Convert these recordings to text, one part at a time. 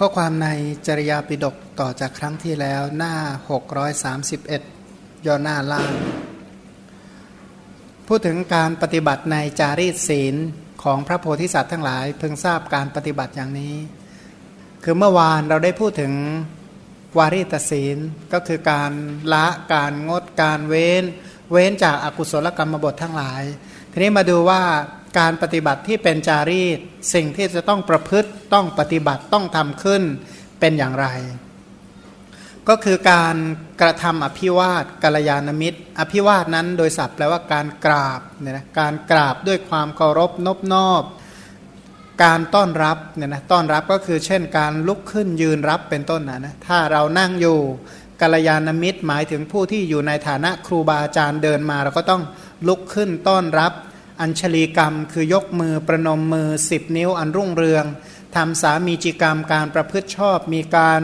ข้อความในจริยาปิฎกต่อจากครั้งที่แล้วหน้า 631 ย่อหน้าล่าง พูดถึงการปฏิบัติในจารีตศีลของพระโพธิสัตว์ทั้งหลายเพิ่งทราบการปฏิบัติอย่างนี้ คือเมื่อวานเราได้พูดถึงวารีตศีลก็คือการละการงดการเว้น เว้นจากอากุศลกรรมบททั้งหลาย ทีนี้มาดูว่า การปฏิบัติที่เป็นจารีต สิ่งที่จะต้องประพฤติต้องปฏิบัติต้องทำขึ้นเป็นอย่างไร ก็คือการกระทำอภิวาทกัลยาณมิตร อภิวาทนั้นโดยศัพท์แปลว่าการกราบเนี่ยนะการกราบด้วยความเคารพนบนอบการต้อนรับเนี่ยนะต้อนรับก็คือเช่นการลุกขึ้นยืนรับเป็นต้นนะนะถ้าเรานั่งอยู่กัลยาณมิตรหมายถึงผู้ที่อยู่ในฐานะครูบาอาจารย์เดินมา เราก็ต้องลุกขึ้นต้อนรับ อัญชลีกรรม คือยกมือประนมมือสิบนิ้วอันรุ่งเรืองทำสามีจิกรรมการประพฤติชอบมีการ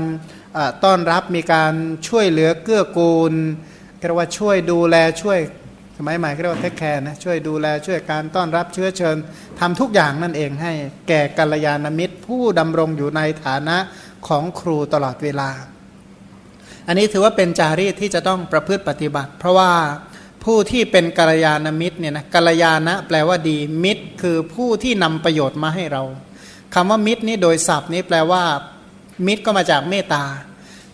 ต้อนรับมีการช่วยเหลือเกื้อกูลเรียกว่าช่วยดูแลช่วยสมัยใหม่เรียกว่าเทคแคร์นะช่วยดูแลช่วยการต้อนรับเชื้อเชิญทำทุกอย่างนั่นเองให้แก่กัลยาณมิตร ผู้ดำรงอยู่ในฐานะของครูตลอดเวลา อันนี้ถือว่าเป็นจารีตที่จะต้องประพฤติปฏิบัติ เพราะว่า ผู้ที่เป็นกัลยาณมิตรเนี่ยนะกัลยาณะแปลว่าดีมิตร คือผู้ที่นำประโยชน์มาให้เราคำว่ามิตรนี่โดยศัพท์นี้แปลว่า มิตรก็มาจากเมตตา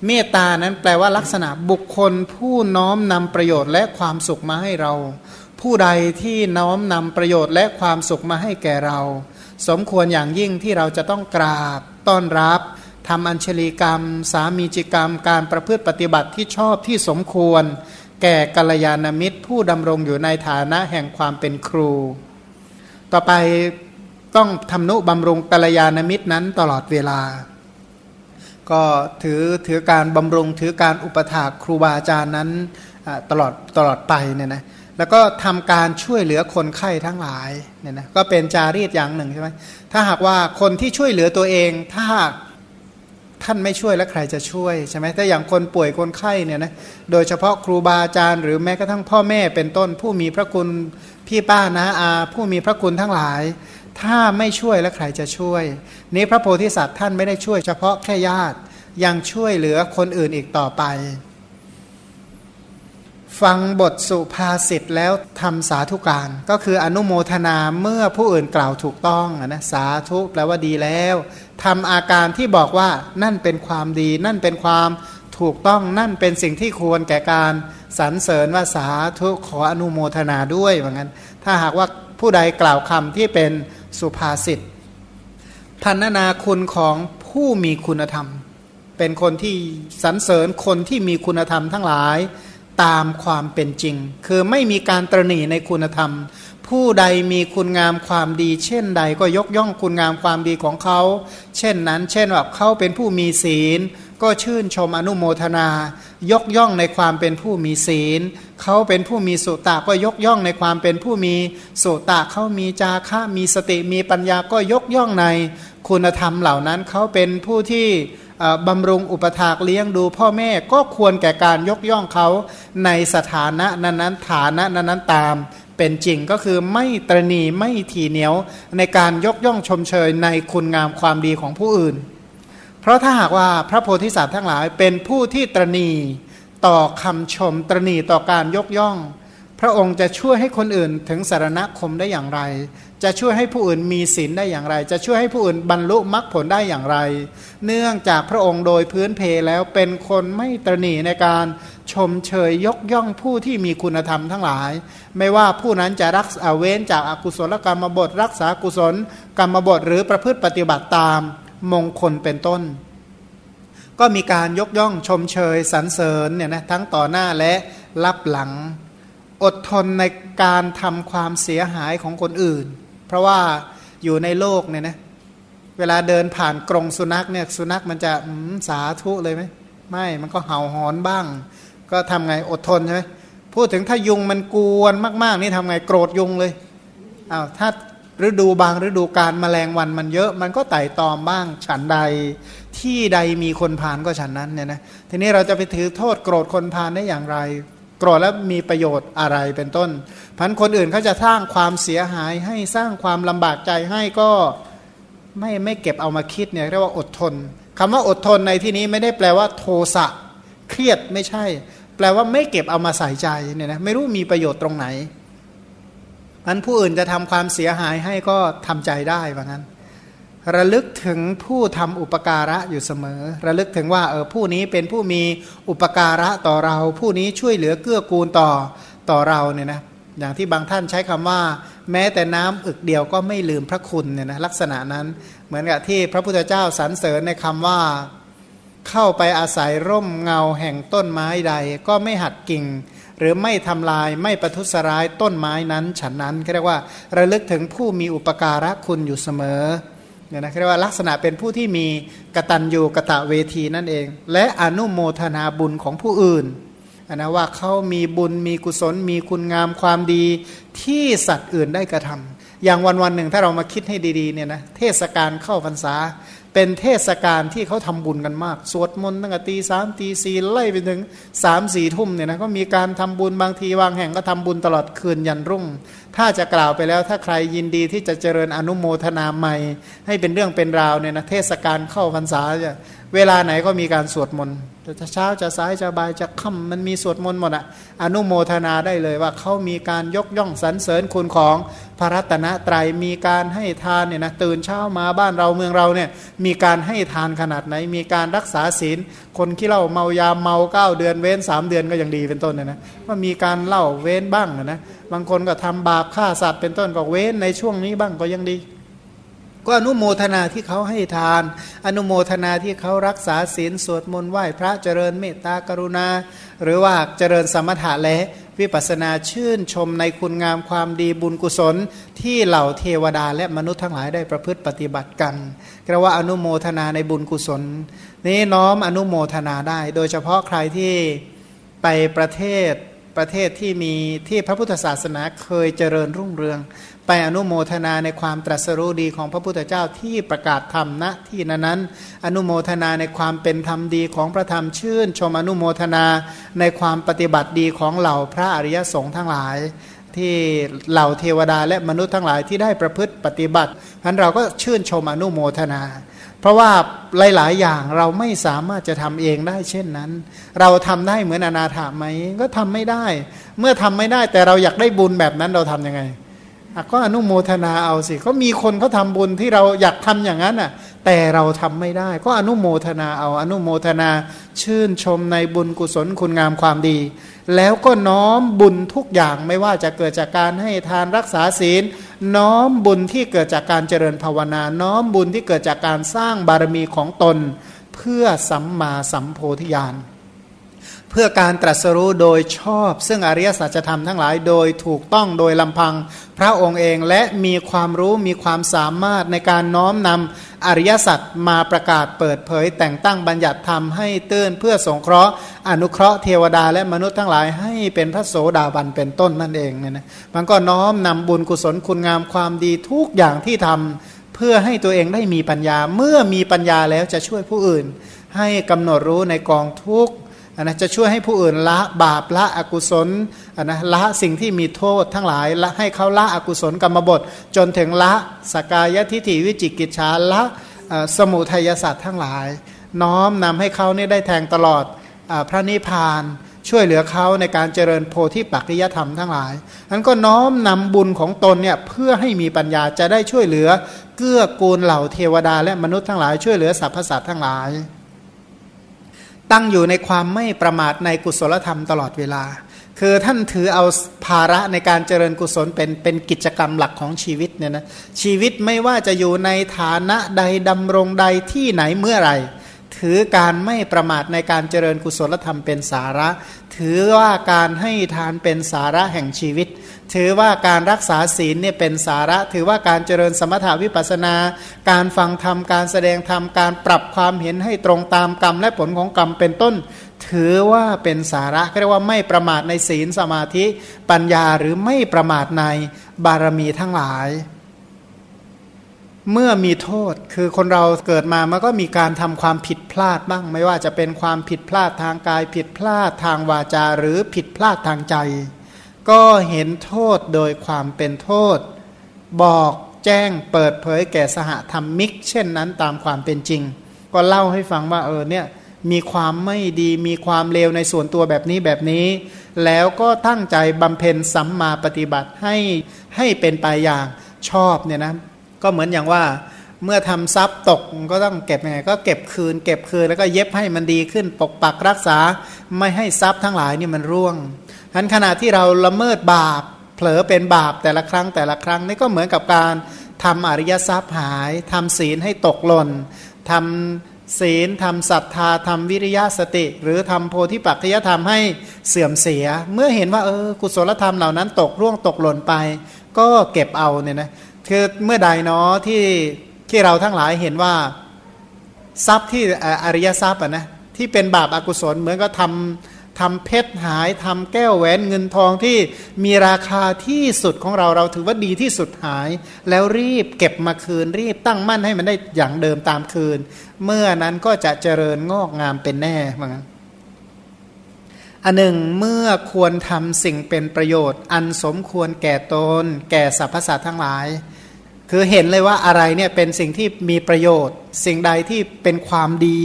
เมตตานั้นแปลว่าลักษณะบุคคล ผู้น้อมนำประโยชน์และความสุขมาให้เรา ผู้ใดที่น้อมนำประโยชน์และความสุขมาให้แก่เรา สมควรอย่างยิ่งที่เราจะต้องกราบ ต้อนรับทำอัญชลีกรรม สามีจิกรรม การประพฤติปฏิบัติที่ชอบที่สมควร แก่กัลยาณมิตรผู้ดำรงอยู่ในฐานะแห่งความเป็นครู ต่อไปต้องทำนุบำรุงกัลยาณมิตรนั้นตลอดเวลา ก็ถือถือการบำรุงถือการอุปถากครูบาอาจารย์นั้นตลอดตลอดไปเนี่ยนะแล้วก็ทำการช่วยเหลือคนไข้ทั้งหลายเนี่ยนะก็เป็นจารีตอย่างหนึ่งใช่ไหมถ้าหากว่าคนที่ช่วยเหลือตัวเอง ถ้า ท่านไม่ช่วยแล้วใครจะช่วยใช่ไหมถ้าอย่างคนป่วยคนไข้เนี่ยนะโดยเฉพาะครูบาอาจารย์หรือแม้กระทั่งพ่อแม่เป็นต้น ผู้มีพระคุณพี่ป้านะอาผู้มีพระคุณทั้งหลาย ถ้าไม่ช่วยแล้วใครจะช่วย นี้พระโพธิสัตว์ท่านไม่ได้ช่วยเฉพาะแค่ญาติยังช่วยเหลือคนอื่นอีกต่อไป ฟังบทสุภาษิตแล้วทำสาธุการ ก็คืออนุโมทนาเมื่อผู้อื่นกล่าวถูกต้องนะสาธุแปลว่าดีแล้วทำอาการที่บอกว่านั่นเป็นความดี นั่นเป็นความถูกต้องนั่นเป็นสิ่งที่ควรแก่การสรรเสริญว่าสาธุขออนุโมทนาด้วยเหมือนกันถ้าหากว่าผู้ใดกล่าวคำที่เป็นสุภาษิตพันนาคุณของผู้มีคุณธรรม เป็นคนที่สรรเสริญคนที่มีคุณธรรมทั้งหลาย ตามความเป็นจริง คือไม่มีการตรณีในคุณธรรม ผู้ใดมีคุณงามความดี เช่นใดก็ยกย่องคุณงามความดีของเขา เช่นนั้น เช่นว่าเขาเป็นผู้มีศีล ก็ชื่นชมอนุโมทนา ยกย่องในความเป็นผู้มีศีล เขาเป็นผู้มีสุตะก็ยกย่องในความเป็นผู้มีสุตะเขามีจาคะมีสติมีปัญญาก็ยกย่องในคุณธรรมเหล่านั้นเขาเป็นผู้ที่ บำรุงอุปถากเลี้ยงดูพ่อแม่ก็ควรแก่การยกย่องเขาในสถานะนั้นๆฐานะนั้นๆตามเป็นจริงก็คือไม่ตรณีไม่ทีเหนียวในการยกย่องชมเชยในคุณงามความดีของผู้อื่น เพราะถ้าหากว่าพระโพธิสัตว์ทั้งหลายเป็นผู้ที่ตรณีต่อคำชมตรณีต่อการยกย่อง พระองค์จะช่วยให้คนอื่นถึงสารณคมได้อย่างไร จะช่วยให้ผู้อื่นมีศีลได้อย่างไร จะช่วยให้ผู้อื่นบรรลุมรรคผลได้อย่างไร เนื่องจากพระองค์โดยพื้นเพแล้วเป็นคนไม่ตรณีในการชมเชยยกย่องผู้ที่มีคุณธรรมทั้งหลาย ไม่ว่าผู้นั้นจะรักษาเว้นจากอากุศลกรรมบท รักษากุศลกรรมบทหรือประพฤติปฏิบัติตามมงคลเป็นต้น ก็มีการยกย่องชมเชยสรรเสริญเนี่ยนะทั้งต่อหน้าและรับหลัง อดทนในการทำความเสียหายของคนอื่น เพราะว่าอยู่ในโลกเนี่ยนะเวลาเดินผ่านกรงสุนัขเนี่ยสุนัขมันจะสาธุเลยไหมไม่มันก็เห่าหอนบ้าง ก็ทำไงอดทนใช่ไหมพูดถึงถ้ายุงมันกวนมาก ๆ นี่ทำไงโกรธยุงเลยอา้าวถ้าฤดูบางฤดูการมแมลงวันมันเยอะ มันก็ไต่ตอมบ้างฉันใดที่ใดมีคนพานก็ฉันนั้นเนี่ยนะทีนี้เราจะไปถือโทษโกรธคนพานได้อย่างไร โกรธแล้วมีประโยชน์อะไรเป็นต้นพันคนอื่นเขาจะสร้างความเสียหายให้สร้างความลำบากใจให้ก็ไม่ไม่เก็บเอามาคิดเนี่ยเรียกว่าอดทนคำว่าอดทนในที่นี้ไม่ได้แปลว่า โทสะเครียดไม่ใช่ แปลว่าไม่เก็บเอามาใส่ใจเนี่ยนะไม่รู้มีประโยชน์ตรงไหนอันผู้อื่นจะทำความเสียหายให้ก็ทำใจได้ว่างั้น ระลึกถึงผู้ทำอุปการะอยู่เสมอ ระลึกถึงว่าเออผู้นี้เป็นผู้มีอุปการะต่อเรา ผู้นี้ช่วยเหลือเกื้อกูลต่อต่อเราเนี่ยนะอย่างที่บางท่านใช้คำว่า แม้แต่น้ำอึกเดียวก็ไม่ลืมพระคุณเนี่ยนะลักษณะนั้นเหมือนกับที่พระพุทธเจ้าสรรเสริญในคำว่าเข้าไปอาศัยร่มเงาแห่งต้นไม้ใด ก็ไม่หัดกิ่ง หรือไม่ทำลายไม่ประทุษร้ายต้นไม้นั้น ฉันนั้นเรียกว่า ระลึกถึงผู้มีอุปการะคุณอยู่เสมอ เนี่ยนะเรียกว่าลักษณะเป็นผู้ที่มีกตัญญูกะตะเวทีนั่นเอง และอนุโมทนาบุญของผู้อื่นนะว่าเขามีบุญมีกุศล มีคุณงามความดีที่สัตว์อื่นได้กระทำอย่างวันวันหนึ่งถ้าเรามาคิดให้ดีๆเนี่ยนะเทศกาลเข้าพรรษา เป็นเทศกาลที่เขาทำบุญกันมาก สวดมนต์ตั้งแต่ตีสามตีสี่ไล่ไปถึงสามสี่ทุ่มเนี่ยนะก็มีการทำบุญบางทีวางแห่งก็ทำบุญตลอดคืนยันรุ่ง ถ้าจะกล่าวไปแล้วถ้าใครยินดีที่จะเจริญอนุโมทนาใหม่ ให้เป็นเรื่องเป็นราวเนี่ยนะเทศกาลเข้าพรรษา เวลาไหนก็มีการสวดมนต์จะเช้าจะสายจะบ่ายจะค่ำมันมีสวดมนต์หมดอะอนุโมทนาได้เลยว่าเขามีการยกย่องสรรเสริญคุณของพระรัตนตรัยมีการให้ทานเนี่ยนะตื่นเช้ามาบ้านเราเมืองเราเนี่ยมีการให้ทานขนาดไหน มีการรักษาศีล คนที่เล่าเมายาเมาเก้าเดือนเว้นสามเดือนก็ยังดีเป็นต้นเนี่ยนะว่ามีการเล่าเว้นบ้างนะบางคนก็ทำบาปฆ่าสัตว์เป็นต้นก็เว้นในช่วงนี้บ้างก็ยังดี ก็อนุโมทนาที่เขาให้ทาน อนุโมทนาที่เขารักษาศีลสวดมนต์ไหว้พระเจริญเมตตากรุณา หรือว่าเจริญสมถะและวิปัสนาชื่นชมในคุณงามความดีบุญกุศล ที่เหล่าเทวดาและมนุษย์ทั้งหลายได้ประพฤติปฏิบัติกันเรียกว่าอนุโมทนาในบุญกุศล นี้น้อมอนุโมทนาได้ โดยเฉพาะใครที่ไปประเทศประเทศที่มีที่พระพุทธศาสนาเคยเจริญรุ่งเรือง ไปอนุโมทนาในความตรัสรู้ดีของพระพุทธเจ้าที่ประกาศธรรมณที่นั้นอนุโมทนาในความเป็นธรรมดีของพระธรรมชื่น ชมอนุโมทนาในความปฏิบัติดีของเหล่าพระอริยสงฆ์ทั้งหลาย ที่เหล่าเทวดาและมนุษย์ทั้งหลายที่ได้ประพฤติปฏิบัติฉะนั้นเราก็ชื่นชมอนุโมทนา เพราะว่าหลาย ๆ อย่างเราไม่สามารถจะทำเองได้เช่นนั้น เราทำได้เหมือนอนาถาไหมก็ทำไม่ได้ เมื่อทำไม่ได้แต่เราอยากได้บุญแบบนั้นเราทํำยังไง ก็อนุโมทนาเอาสิเขามีคนเขาทาบุญที่เราอยากทำอย่างนั้นอะ แต่เราทำไม่ได้ ก็อนุโมทนาเอาอนุโมทนา ชื่นชมในบุญกุศลคุณงามความดี แล้วก็น้อมบุญทุกอย่างไม่ว่าจะเกิดจากการให้ทานรักษาศีล น้อมบุญที่เกิดจากการเจริญภาวนา น้อมบุญที่เกิดจากการสร้างบารมีของตน เพื่อสัมมาสัมโพธิญาณ เพื่อการตรัสรู้โดยชอบ ซึ่งอริยสัจธรรมทั้งหลายโดยถูกต้องโดยลำพังพระองค์เองและมีความรู้มีความสามารถในการน้อมนำอริยสัจมาประกาศเปิดเผย แต่งตั้งบัญญัติธรรมให้เตือนเพื่อสงเคราะห์ อนุเคราะห์เทวดาและมนุษย์ทั้งหลายให้เป็นพระโสดาบันเป็นต้นนั่นเองเนี่ยนะมันก็น้อมนำบุญกุศลคุณงามความดีทุกอย่างที่ทำเพื่อให้ตัวเองได้มีปัญญาเมื่อมีปัญญาแล้วจะช่วยผู้อื่น ให้กำหนดรู้ในกองทุกข์ นะจะช่วยให้ผู้อื่นละบาปละอกุศลนะละสิ่งที่มีโทษทั้งหลายละให้เขาละอกุศลกรรมบทจนถึงละสกายทิฏฐิวิจิกิจฉาละสมุทัยศาสตร์ทั้งหลาย น้อมนำให้เขาเนี่ยได้แทงตลอดอพระนิพพานช่วยเหลือเขาในการเจริญโพธิปักจิยธรรมทั้งหลายนั้นก็น้อมนำบุญของตนเนี่ยเพื่อให้มีปัญญาจะได้ช่วยเหลือ เกื้อกูลเหล่าเทวดาและมนุษย์ทั้งหลายช่วยเหลือสรรพสัตว์ทั้งหลาย ตั้งอยู่ในความไม่ประมาทในกุศลธรรมตลอดเวลา คือท่านถือเอาภาระในการเจริญกุศลเป็นเป็นกิจกรรมหลักของชีวิตเนี่ยนะชีวิตไม่ว่าจะอยู่ในฐานะใดดำรงใดที่ไหนเมื่อไหร่ ถือการไม่ประมาทในการเจริญกุศลธรรมเป็นสาระ ถือว่าการให้ทานเป็นสาระแห่งชีวิต ถือว่าการรักษาศีลเนี่ยเป็นสาระ ถือว่าการเจริญสมถาวิปัสนา การฟังธรรม การแสดงธรรม การปรับความเห็นให้ตรงตามกรรมและผลของกรรมเป็นต้น ถือว่าเป็นสาระเรียกว่าไม่ประมาทในศีลสมาธิปัญญาหรือไม่ประมาทในบารมีทั้งหลาย เมื่อมีโทษคือคนเราเกิดมามันก็มีการทำความผิดพลาดบ้าง ไม่ว่าจะเป็นความผิดพลาดทางกาย ผิดพลาดทางวาจาหรือผิดพลาดทางใจ ก็เห็นโทษโดยความเป็นโทษ บอกแจ้งเปิดเผยแก่สหธรรมิก เช่นนั้นตามความเป็นจริง ก็เล่าให้ฟังว่าเออเนี่ยมีความไม่ดีมีความเลวในส่วนตัวแบบนี้แบบนี้ แล้วก็ตั้งใจบำเพ็ญสัมมาปฏิบัติให้ให้เป็นไปอย่างชอบเนี่ยนะ ก็เหมือนอย่างว่าเมื่อทำทรัพย์ตกก็ต้องเก็บยังไงก็เก็บคืน เก็บคืนแล้วก็เย็บให้มันดีขึ้น ปกปักรักษาไม่ให้ทรัพย์ทั้งหลายนี่มันร่วงทันขณะที่เราละเมิดบาป เผลอเป็นบาปแต่ละครั้งแต่ละครั้งนี่ก็เหมือนกับการทำอริยทรัพย์หายทำศีลให้ตกหล่นทำศีลทำศรัทธาทำวิริยะสติ หรือทำโพธิปัจจยธรรมให้เสื่อมเสีย เมื่อเห็นว่าเออกุศลธรรมเหล่านั้นตกร่วงตกหล่นไป ก็เก็บเอาเนี่ยนะ คือเมื่อใดเนาะที่ที่เราทั้งหลายเห็นว่าทรัพย์ที่อริยทรัพย์อะนะที่เป็นบาปอากุศลเหมือนก็ทำทำเพชรหายทำแก้วแหวนเงินทองที่มีราคาที่สุดของเราเราถือว่าดีที่สุดหาย แล้วรีบเก็บมาคืนรีบตั้งมั่นให้มันได้อย่างเดิมตามคืน เมื่อนั้นก็จะเจริญงอกงามเป็นแน่เหมือนกันอันหนึ่งเมื่อควรทำสิ่งเป็นประโยชน์ อันสมควรแก่ตน แก่สรรพสัตว์ทั้งหลาย คือเห็นเลยว่าอะไรเนี่ยเป็นสิ่งที่มีประโยชน์ สิ่งใดที่เป็นความดี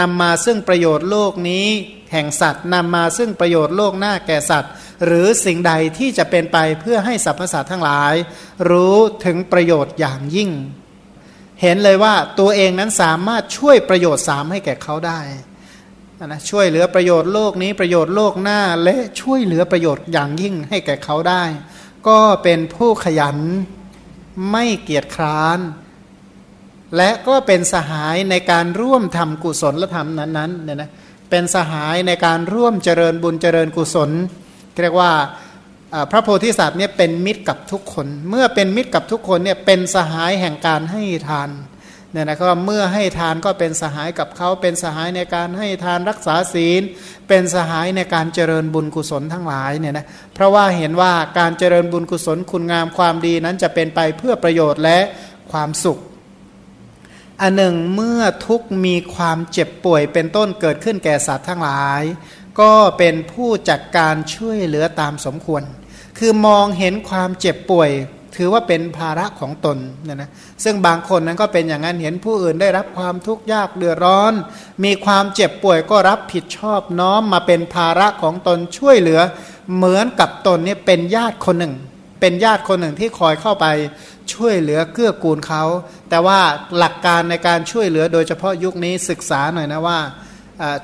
นำมาซึ่งประโยชน์โลกนี้ แห่งสัตว์นำมาซึ่งประโยชน์โลกหน้าแก่สัตว์ หรือสิ่งใดที่จะเป็นไปเพื่อให้สรรพสัตว์ทั้งหลาย รู้ถึงประโยชน์อย่างยิ่ง เห็นเลยว่าตัวเองนั้นสามารถช่วยประโยชน์สามให้แก่เขาได้นะช่วยเหลือประโยชน์โลกนี้ประโยชน์โลกหน้าและช่วยเหลือประโยชน์อย่างยิ่งให้แก่เขาได้ ก็เป็นผู้ขยัน ไม่เกียจคร้าน และก็เป็นสหายในการร่วมทำกุศลและธรรมนั้นๆเนี่ยนะเป็นสหายในการร่วมเจริญบุญเจริญกุศลเรียกว่าพระโพธิสัตว์เนี่ยเป็นมิตรกับทุกคน เมื่อเป็นมิตรกับทุกคนเนี่ยเป็นสหายแห่งการให้ทาน เนี่ยนะก็เมื่อให้ทานก็เป็นสหายกับเขาเป็นสหายในการให้ทานรักษาศีล เป็นสหายในการเจริญบุญกุศลทั้งหลายเนี่ยนะเพราะว่าเห็นว่าการเจริญบุญกุศลคุณงามความดีนั้นจะเป็นไปเพื่อประโยชน์และความสุข อันหนึ่งเมื่อทุกมีความเจ็บป่วยเป็นต้นเกิดขึ้นแก่สัตว์ทั้งหลาย ก็เป็นผู้จัดการช่วยเหลือตามสมควร คือมองเห็นความเจ็บป่วย ถือว่าเป็นภาระของตนเนี่ยนะซึ่งบางคนนั้นก็เป็นอย่างนั้นเห็นผู้อื่นได้รับความทุกข์ยากเดือดร้อน มีความเจ็บป่วยก็รับผิดชอบน้อมมาเป็นภาระของตนช่วยเหลือ เหมือนกับตนเนี่ยเป็นญาติคนหนึ่ง เป็นญาติคนหนึ่งที่คอยเข้าไปช่วยเหลือเกื้อกูลเขา แต่ว่าหลักการในการช่วยเหลือโดยเฉพาะยุคนี้ศึกษาหน่อยนะว่า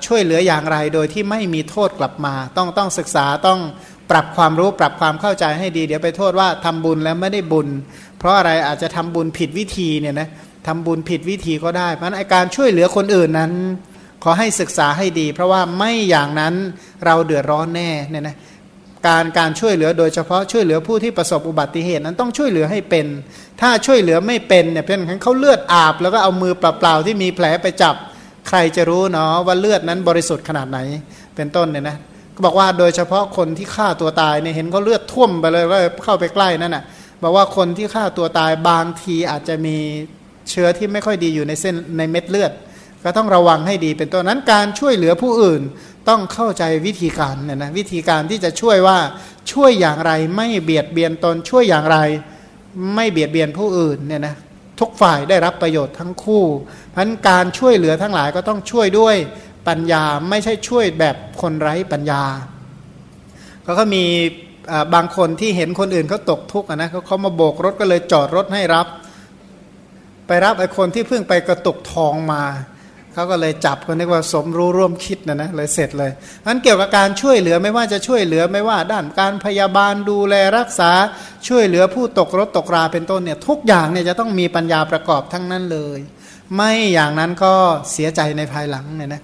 ช่วยเหลืออย่างไรโดยที่ไม่มีโทษกลับมา ต้องต้องศึกษาต้อง ปรับความรู้ปรับความเข้าใจให้ดี เดี๋ยวไปโทษว่าทำบุญแล้วไม่ได้บุญ เพราะอะไรอาจจะทำบุญผิดวิธีเนี่ยนะทำบุญผิดวิธีก็ได้ เพราะนั้นการช่วยเหลือคนอื่นนั้น ขอให้ศึกษาให้ดี เพราะว่าไม่อย่างนั้นเราเดือดร้อนแน่เนี่ยนะการการช่วยเหลือโดยเฉพาะช่วยเหลือผู้ที่ประสบอุบัติเหตุนั้นต้องช่วยเหลือให้เป็น ถ้าช่วยเหลือไม่เป็นเนี่ยเพื่อนเขาเลือดอาบ แล้วก็เอามือเปล่าๆที่มีแผลไปจับใครจะรู้เนาะว่าเลือดนั้นบริสุทธิ์ขนาดไหนเป็นต้นเนี่ยนะ บอกว่าโดยเฉพาะคนที่ฆ่าตัวตายเนี่ยเห็นเขาเลือดท่วมไปเลยก็เข้าไปใกล้นั่นน่ะบอกว่าคนที่ฆ่าตัวตายบางทีอาจจะมีเชื้อที่ไม่ค่อยดีอยู่ในเส้นในเม็ดเลือด ก็ต้องระวังให้ดีเป็นต้นนั้นการช่วยเหลือผู้อื่นต้องเข้าใจวิธีการเนี่ยนะวิธีการที่จะช่วยว่าช่วยอย่างไรไม่เบียดเบียนตนช่วยอย่างไร ไม่เบียดเบียนผู้อื่นเนี่ยนะทุกฝ่ายได้รับประโยชน์ทั้งคู่เพราะการช่วยเหลือทั้งหลายก็ต้องช่วยด้วย ปัญญาไม่ใช่ช่วยแบบคนไร้ปัญญาเขาก็มีบางคนที่เห็นคนอื่นเขาตกทุกข์นะเขาเขามาโบกรถก็เลยจอดรถให้รับ ไปรับไอ้คนที่เพิ่งไปกระตุกทองมาเขาก็เลยจับคนนี้ว่าสมรู้ร่วมคิดนะนะเลยเสร็จเลยนั้นเกี่ยวกับการช่วยเหลือไม่ว่าจะช่วยเหลือไม่ว่า ด้านการพยาบาลดูแลรักษาช่วยเหลือผู้ตกรถตกราเป็นต้นเนี่ยทุกอย่างเนี่ยจะต้องมีปัญญาประกอบทั้งนั้นเลย ไม่อย่างนั้นก็เสียใจในภายหลังเนี่ยนะ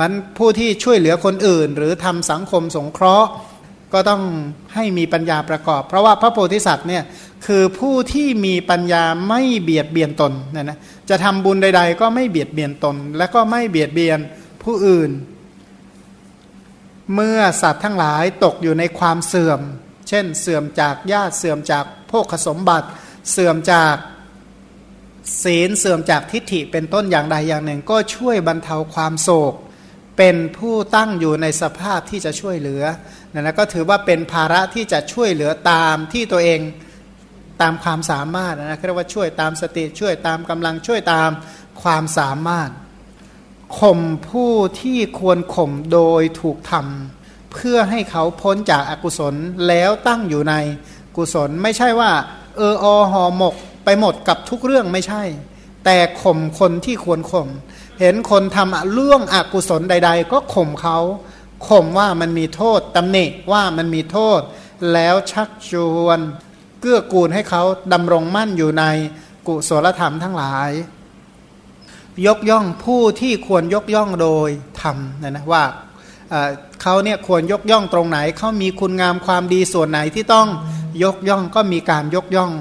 พันผู้ที่ช่วยเหลือคนอื่น หรือทำสังคมสงเคราะห์ ก็ต้องให้มีปัญญาประกอบ เพราะว่าพระโพธิสัตว์เนี่ยคือผู้ที่มีปัญญาไม่เบียดเบียนตนนี่ยนะจะทำบุญใด ๆ ก็ไม่เบียดเบียนตน และก็ไม่เบียดเบียนผู้อื่น เมื่อสัตว์ทั้งหลายตกอยู่ในความเสื่อม เช่น เสื่อมจากญาติเสื่อมจากโภคสมบัติ เสื่อมจากศีลเสื่อมจากทิฏฐิเป็นต้นอย่างใดอย่างหนึ่ง ก็ช่วยบรรเทาความโศก เป็นผู้ตั้งอยู่ในสภาพที่จะช่วยเหลือนั่นนะก็ถือว่าเป็นภาระที่จะช่วยเหลือตามที่ตัวเองตามความสามารถนะเรียกว่าช่วยตามสติช่วยตามกำลังช่วยตามความสามารถข่มผู้ที่ควรข่มโดยถูกทำเพื่อให้เขาพ้นจากอากุศลแล้วตั้งอยู่ในกุศลไม่ใช่ว่า เอออหอหมกไปหมดกับทุกเรื่องไม่ใช่ แต่ข่มคนที่ควรข่ม เห็นคนทำเรื่องอกุศลใด ๆ ก็ข่มเขาข่มว่ามันมีโทษตำหนิว่ามันมีโทษ แล้วชักชวนเกื้อกูลให้เขาดำรงมั่นอยู่ในกุศลธรรมทั้งหลาย ยกย่องผู้ที่ควรยกย่องโดยธรรมนะนะว่าเขาเนี่ยควรยกย่องตรงไหน เขามีคุณงามความดีส่วนไหนที่ต้องยกย่องก็มีการยกย่อง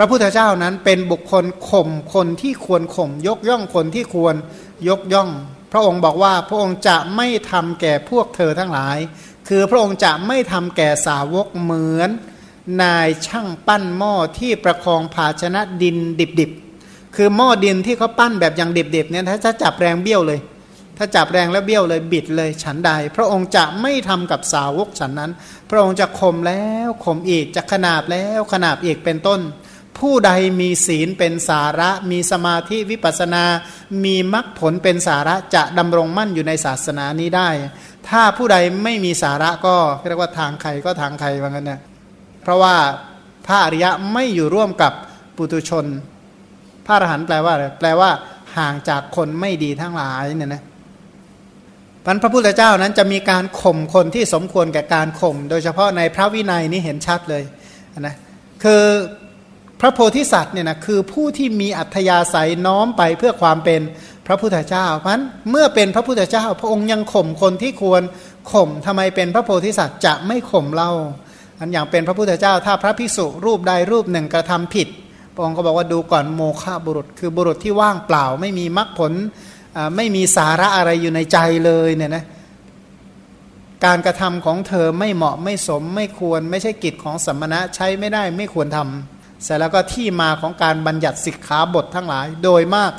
ระพุทธเจ้านั้นเป็นบุคคลข่มคนที่ควรข่มยกย่องคนที่ควรยกย่อง พระองค์บอกว่าพระองค์จะไม่ทำแก่พวกเธอทั้งหลาย คือพระองค์จะไม่ทำแก่สาวกเหมือน นายช่างปั้นหม้อที่ประคองภาชนะดินดิบๆคือหม้อดินที่เขาปั้นแบบอย่างดิบๆเนี่ยถ้าจับแรงเบี้ยวเลย ถ้าจับแรงแล้วเบี้ยวเลยบิดเลยฉันใด พระองค์จะไม่ทำกับสาวกฉันนั้น พระองค์จะข่มแล้วข่มอีกจะขนาบแล้วขนาบอีกเป็นต้น ผู้ใดมีศีลเป็นสาระ มีสมาธิวิปัสนา มีมรรคผลเป็นสาระจะดำรงมั่นอยู่ในศาสนานี้ได้ ถ้าผู้ใดไม่มีสาระก็เรียกว่าทางใครก็ทางใครว่างั้นนะเพราะว่าพระอริยะไม่อยู่ร่วมกับปุตุชน พระอรหันต์แปลว่าอะไรแปลว่าห่างจากคนไม่ดีทั้งหลายเนี่ยนะพันพระพุทธเจ้านั้นจะมีการข่มคนที่สมควรแก่การข่ม โดยเฉพาะในพระวินัยนี้เห็นชัดเลยนะคือ พระโพธิสัตว์เนี่ยนะคือผู้ที่มีอัธยาศัยน้อมไปเพื่อความเป็นพระพุทธเจ้าเพราะนั้นเมื่อเป็นพระพุทธเจ้า พระองค์ยังข่มคนที่ควรข่มทำไมเป็นพระโพธิสัตว์จะไม่ข่มเล่าอันอย่างเป็นพระพุทธเจ้า ถ้าพระภิกษุรูปใดรูปหนึ่งกระทำผิด พระองค์ก็บอกว่าดูก่อนโมฆะบุรุษ คือบุรุษที่ว่างเปล่า ไม่มีมรรคผลไม่มีสาระอะไรอยู่ในใจเลยเนี่ยนะการกระทำของเธอไม่เหมาะไม่สมไม่ควร ไม่ใช่กิจของสมณะใช้ไม่ได้ไม่ควรทำ เสร็จแล้วก็ที่มาของการบัญญัติสิกขาบททั้งหลาย โดยมาก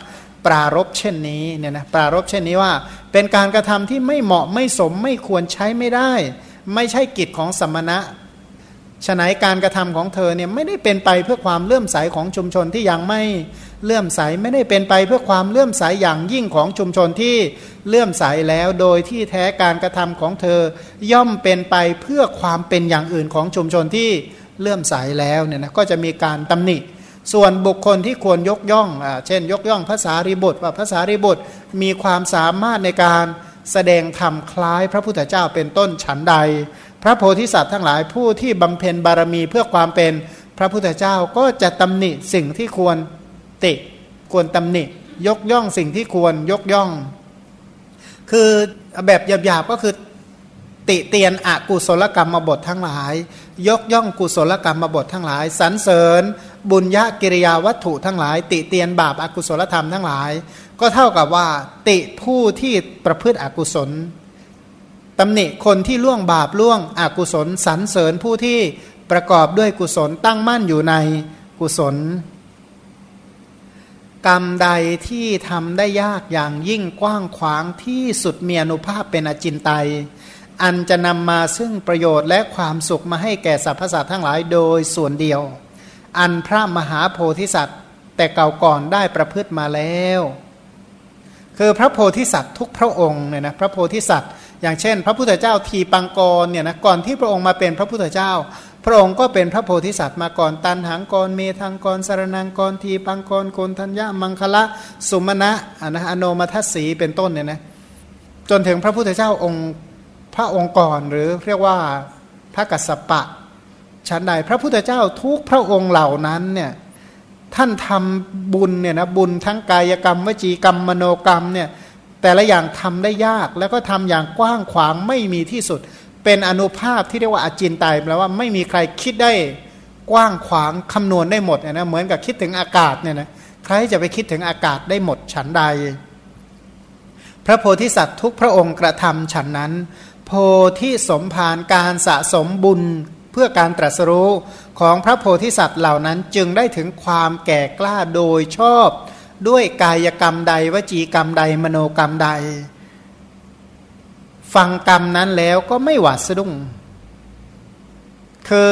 ปรารบเช่นนี้เนี่ยนะปรารบเช่นนี้ว่า เป็นการกระทำที่ไม่เหมาะไม่สมไม่ควรใช้ไม่ได้ ไม่ใช่กิจของสมณะฉนัยการกระทำของเธอเนี่ยไม่ได้เป็นไปเพื่อความเลื่อมใสของชุมชนที่ยังไม่เลื่อมใสไม่ได้เป็นไปเพื่อความเลื่อมใสอย่างยิ่งของชุมชนที่เลื่อมใสแล้ว โดยที่แท้การกระทำของเธอย่อมเป็นไปเพื่อความเป็นอย่างอื่นของชุมชนที่ เลื่อมใสแล้วเนี่ยนะก็จะมีการตำหนิ ส่วนบุคคลที่ควรยกย่องอ่าเช่น ยกย่องภาษาริบุตรว่าภาษาริบุตรมีความสามารถในการแสดงธรรมคล้ายพระพุทธเจ้าเป็นต้นฉันใด พระโพธิสัตว์ทั้งหลายผู้ที่บำเพ็ญบารมีเพื่อความเป็นพระพุทธเจ้าก็จะตำหนิสิ่งที่ควรติควรตำหนิ ยกย่องสิ่งที่ควรยกย่อง คือแบบหยาบๆก็คือติเตียนอกุศลกรรมมาบททั้งหลาย ยกย่องกุศลกรรมมาบททั้งหลายสรรเสริญ บุญญากิริยาวัตถุทั้งหลาย ติเตียนบาปอากุศลธรรมทั้งหลาย ก็เท่ากับว่า ติผู้ที่ประพฤติอกุศลตำหนิคนที่ล่วงบาปล่วงอกุศลสรรเสริญผู้ที่ประกอบด้วยกุศลตั้งมั่นอยู่ในกุศล กรรมใดที่ทำได้ยากอย่างยิ่งกว้างขวางที่สุดมีอนุภาพเป็นอจินไตย อันจะนำมาซึ่งประโยชน์และความสุขมาให้แก่สรรพสัตว์ทั้งหลายโดยส่วนเดียว อันพระมหาโพธิสัตว์ แต่เก่าก่อนได้ประพฤติมาแล้ว คือพระโพธิสัตว์ทุกพระองค์เนี่ยนะพระโพธิสัตว์ อย่างเช่น พระพุทธเจ้าทีปังกรเนี่ยนะก่อนที่พระองค์มาเป็นพระพุทธเจ้า พระองค์ก็เป็นพระโพธิสัตว์มาก่อนตันหังกรเมทังกรสารนังกรทีปังกรโกนทัญญามังคละสุมาณะอนะอโนมัทสีเป็นต้นเนี่ยนะจนถึงพระพุทธเจ้าองค์ พระองค์ก่อนหรือเรียกว่าพระกัสสปะชั้นใดพระพุทธเจ้าทุกพระองค์เหล่านั้นเนี่ยท่านทำบุญเนี่ยนะบุญทั้งกายกรรมวจีกรรมมโนกรรมเนี่ยแต่ละอย่างทำได้ยากแล้วก็ทำอย่างกว้างขวางไม่มีที่สุด เป็นอนุภาพที่เรียกว่าอาจินไตแปลว่าไม่มีใครคิดได้กว้างขวางคำนวณได้หมดนะเหมือนกับคิดถึงอากาศเนี่ยนะใครจะไปคิดถึงอากาศได้หมดฉันใด พระโพธิสัตว์ทุกพระองค์กระทำฉันนั้น พธิสมภารการสะสมบุญเพื่อการตรัสรู้ของพระโพธิสัตว์เหล่านั้นจึงได้ถึงความแก่กล้าโดยชอบ ด้วยกายกรรมใดวจีกรรมใดมโนกรรมใด ฟังกรรมนั้นแล้วก็ไม่หวาดสะดุ้งคือ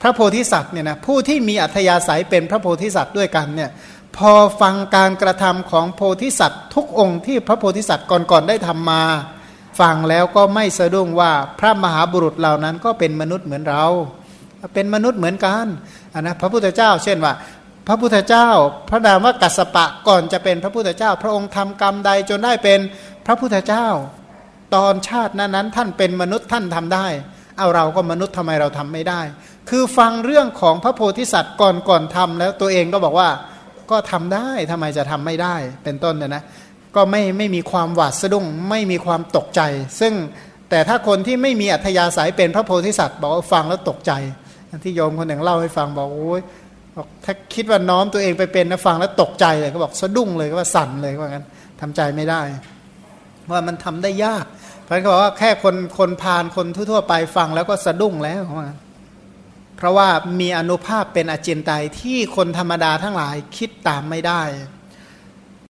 พระโพธิสัตว์เนี่ยนะผู้ที่มีอัธยาศัยเป็นพระโพธิสัตว์ด้วยกันเนี่ยพอฟังการกระทำของโพธิสัตว์ ทุกองค์ที่พระโพธิสัตว์ก่อนๆได้ทำมา ฟังแล้วก็ไม่สะดุ้งว่าพระมหาบุรุษเหล่านั้นก็เป็นมนุษย์เหมือนเรา เป็นมนุษย์เหมือนกันนนะพระพุทธเจ้า เช่นว่า พระพุทธเจ้า พระนามว่ากัสปะก่อนจะเป็นพระพุทธเจ้า พระองค์ทำกรรมใดจนได้เป็นพระพุทธเจ้า ตอนชาตินั้นนั้นท่านเป็นมนุษย์ท่านทำได้ เอาเราก็มนุษย์ทำไมเราทำไม่ได้ คือฟังเรื่องของพระโพธิสัตว์ก่อนก่อนทำแล้วตัวเองก็บอกว่าก็ทำได้ทำไมจะทำไม่ได้เป็นต้นเนี่ยนะ ก็ไม่ไม่มีความหวาดสะดุ้งไม่มีความตกใจ ซึ่งแต่ถ้าคนที่ไม่มีอัธยาศัยเป็นพระโพธิสัตว์บอกว่าฟังแล้วตกใจที่โยมคนหนึ่งเล่าให้ฟังบอกโอ้ยบอกถ้าคิดว่าน้อมตัวเองไปเป็นนะฟังแล้วตกใจเลยก็บอกสะดุ้งเลยก็ว่าสั่นเลยว่างั้นทำใจไม่ได้ว่ามันทำได้ยากเพราะเขาบอกว่าแค่คนคนพานคนทั่วๆไปฟังแล้วก็สะดุ้งแล้วว่าเพราะว่ามีอนุภาพเป็นอจินไตยที่คนธรรมดาทั้งหลายคิดตามไม่ได้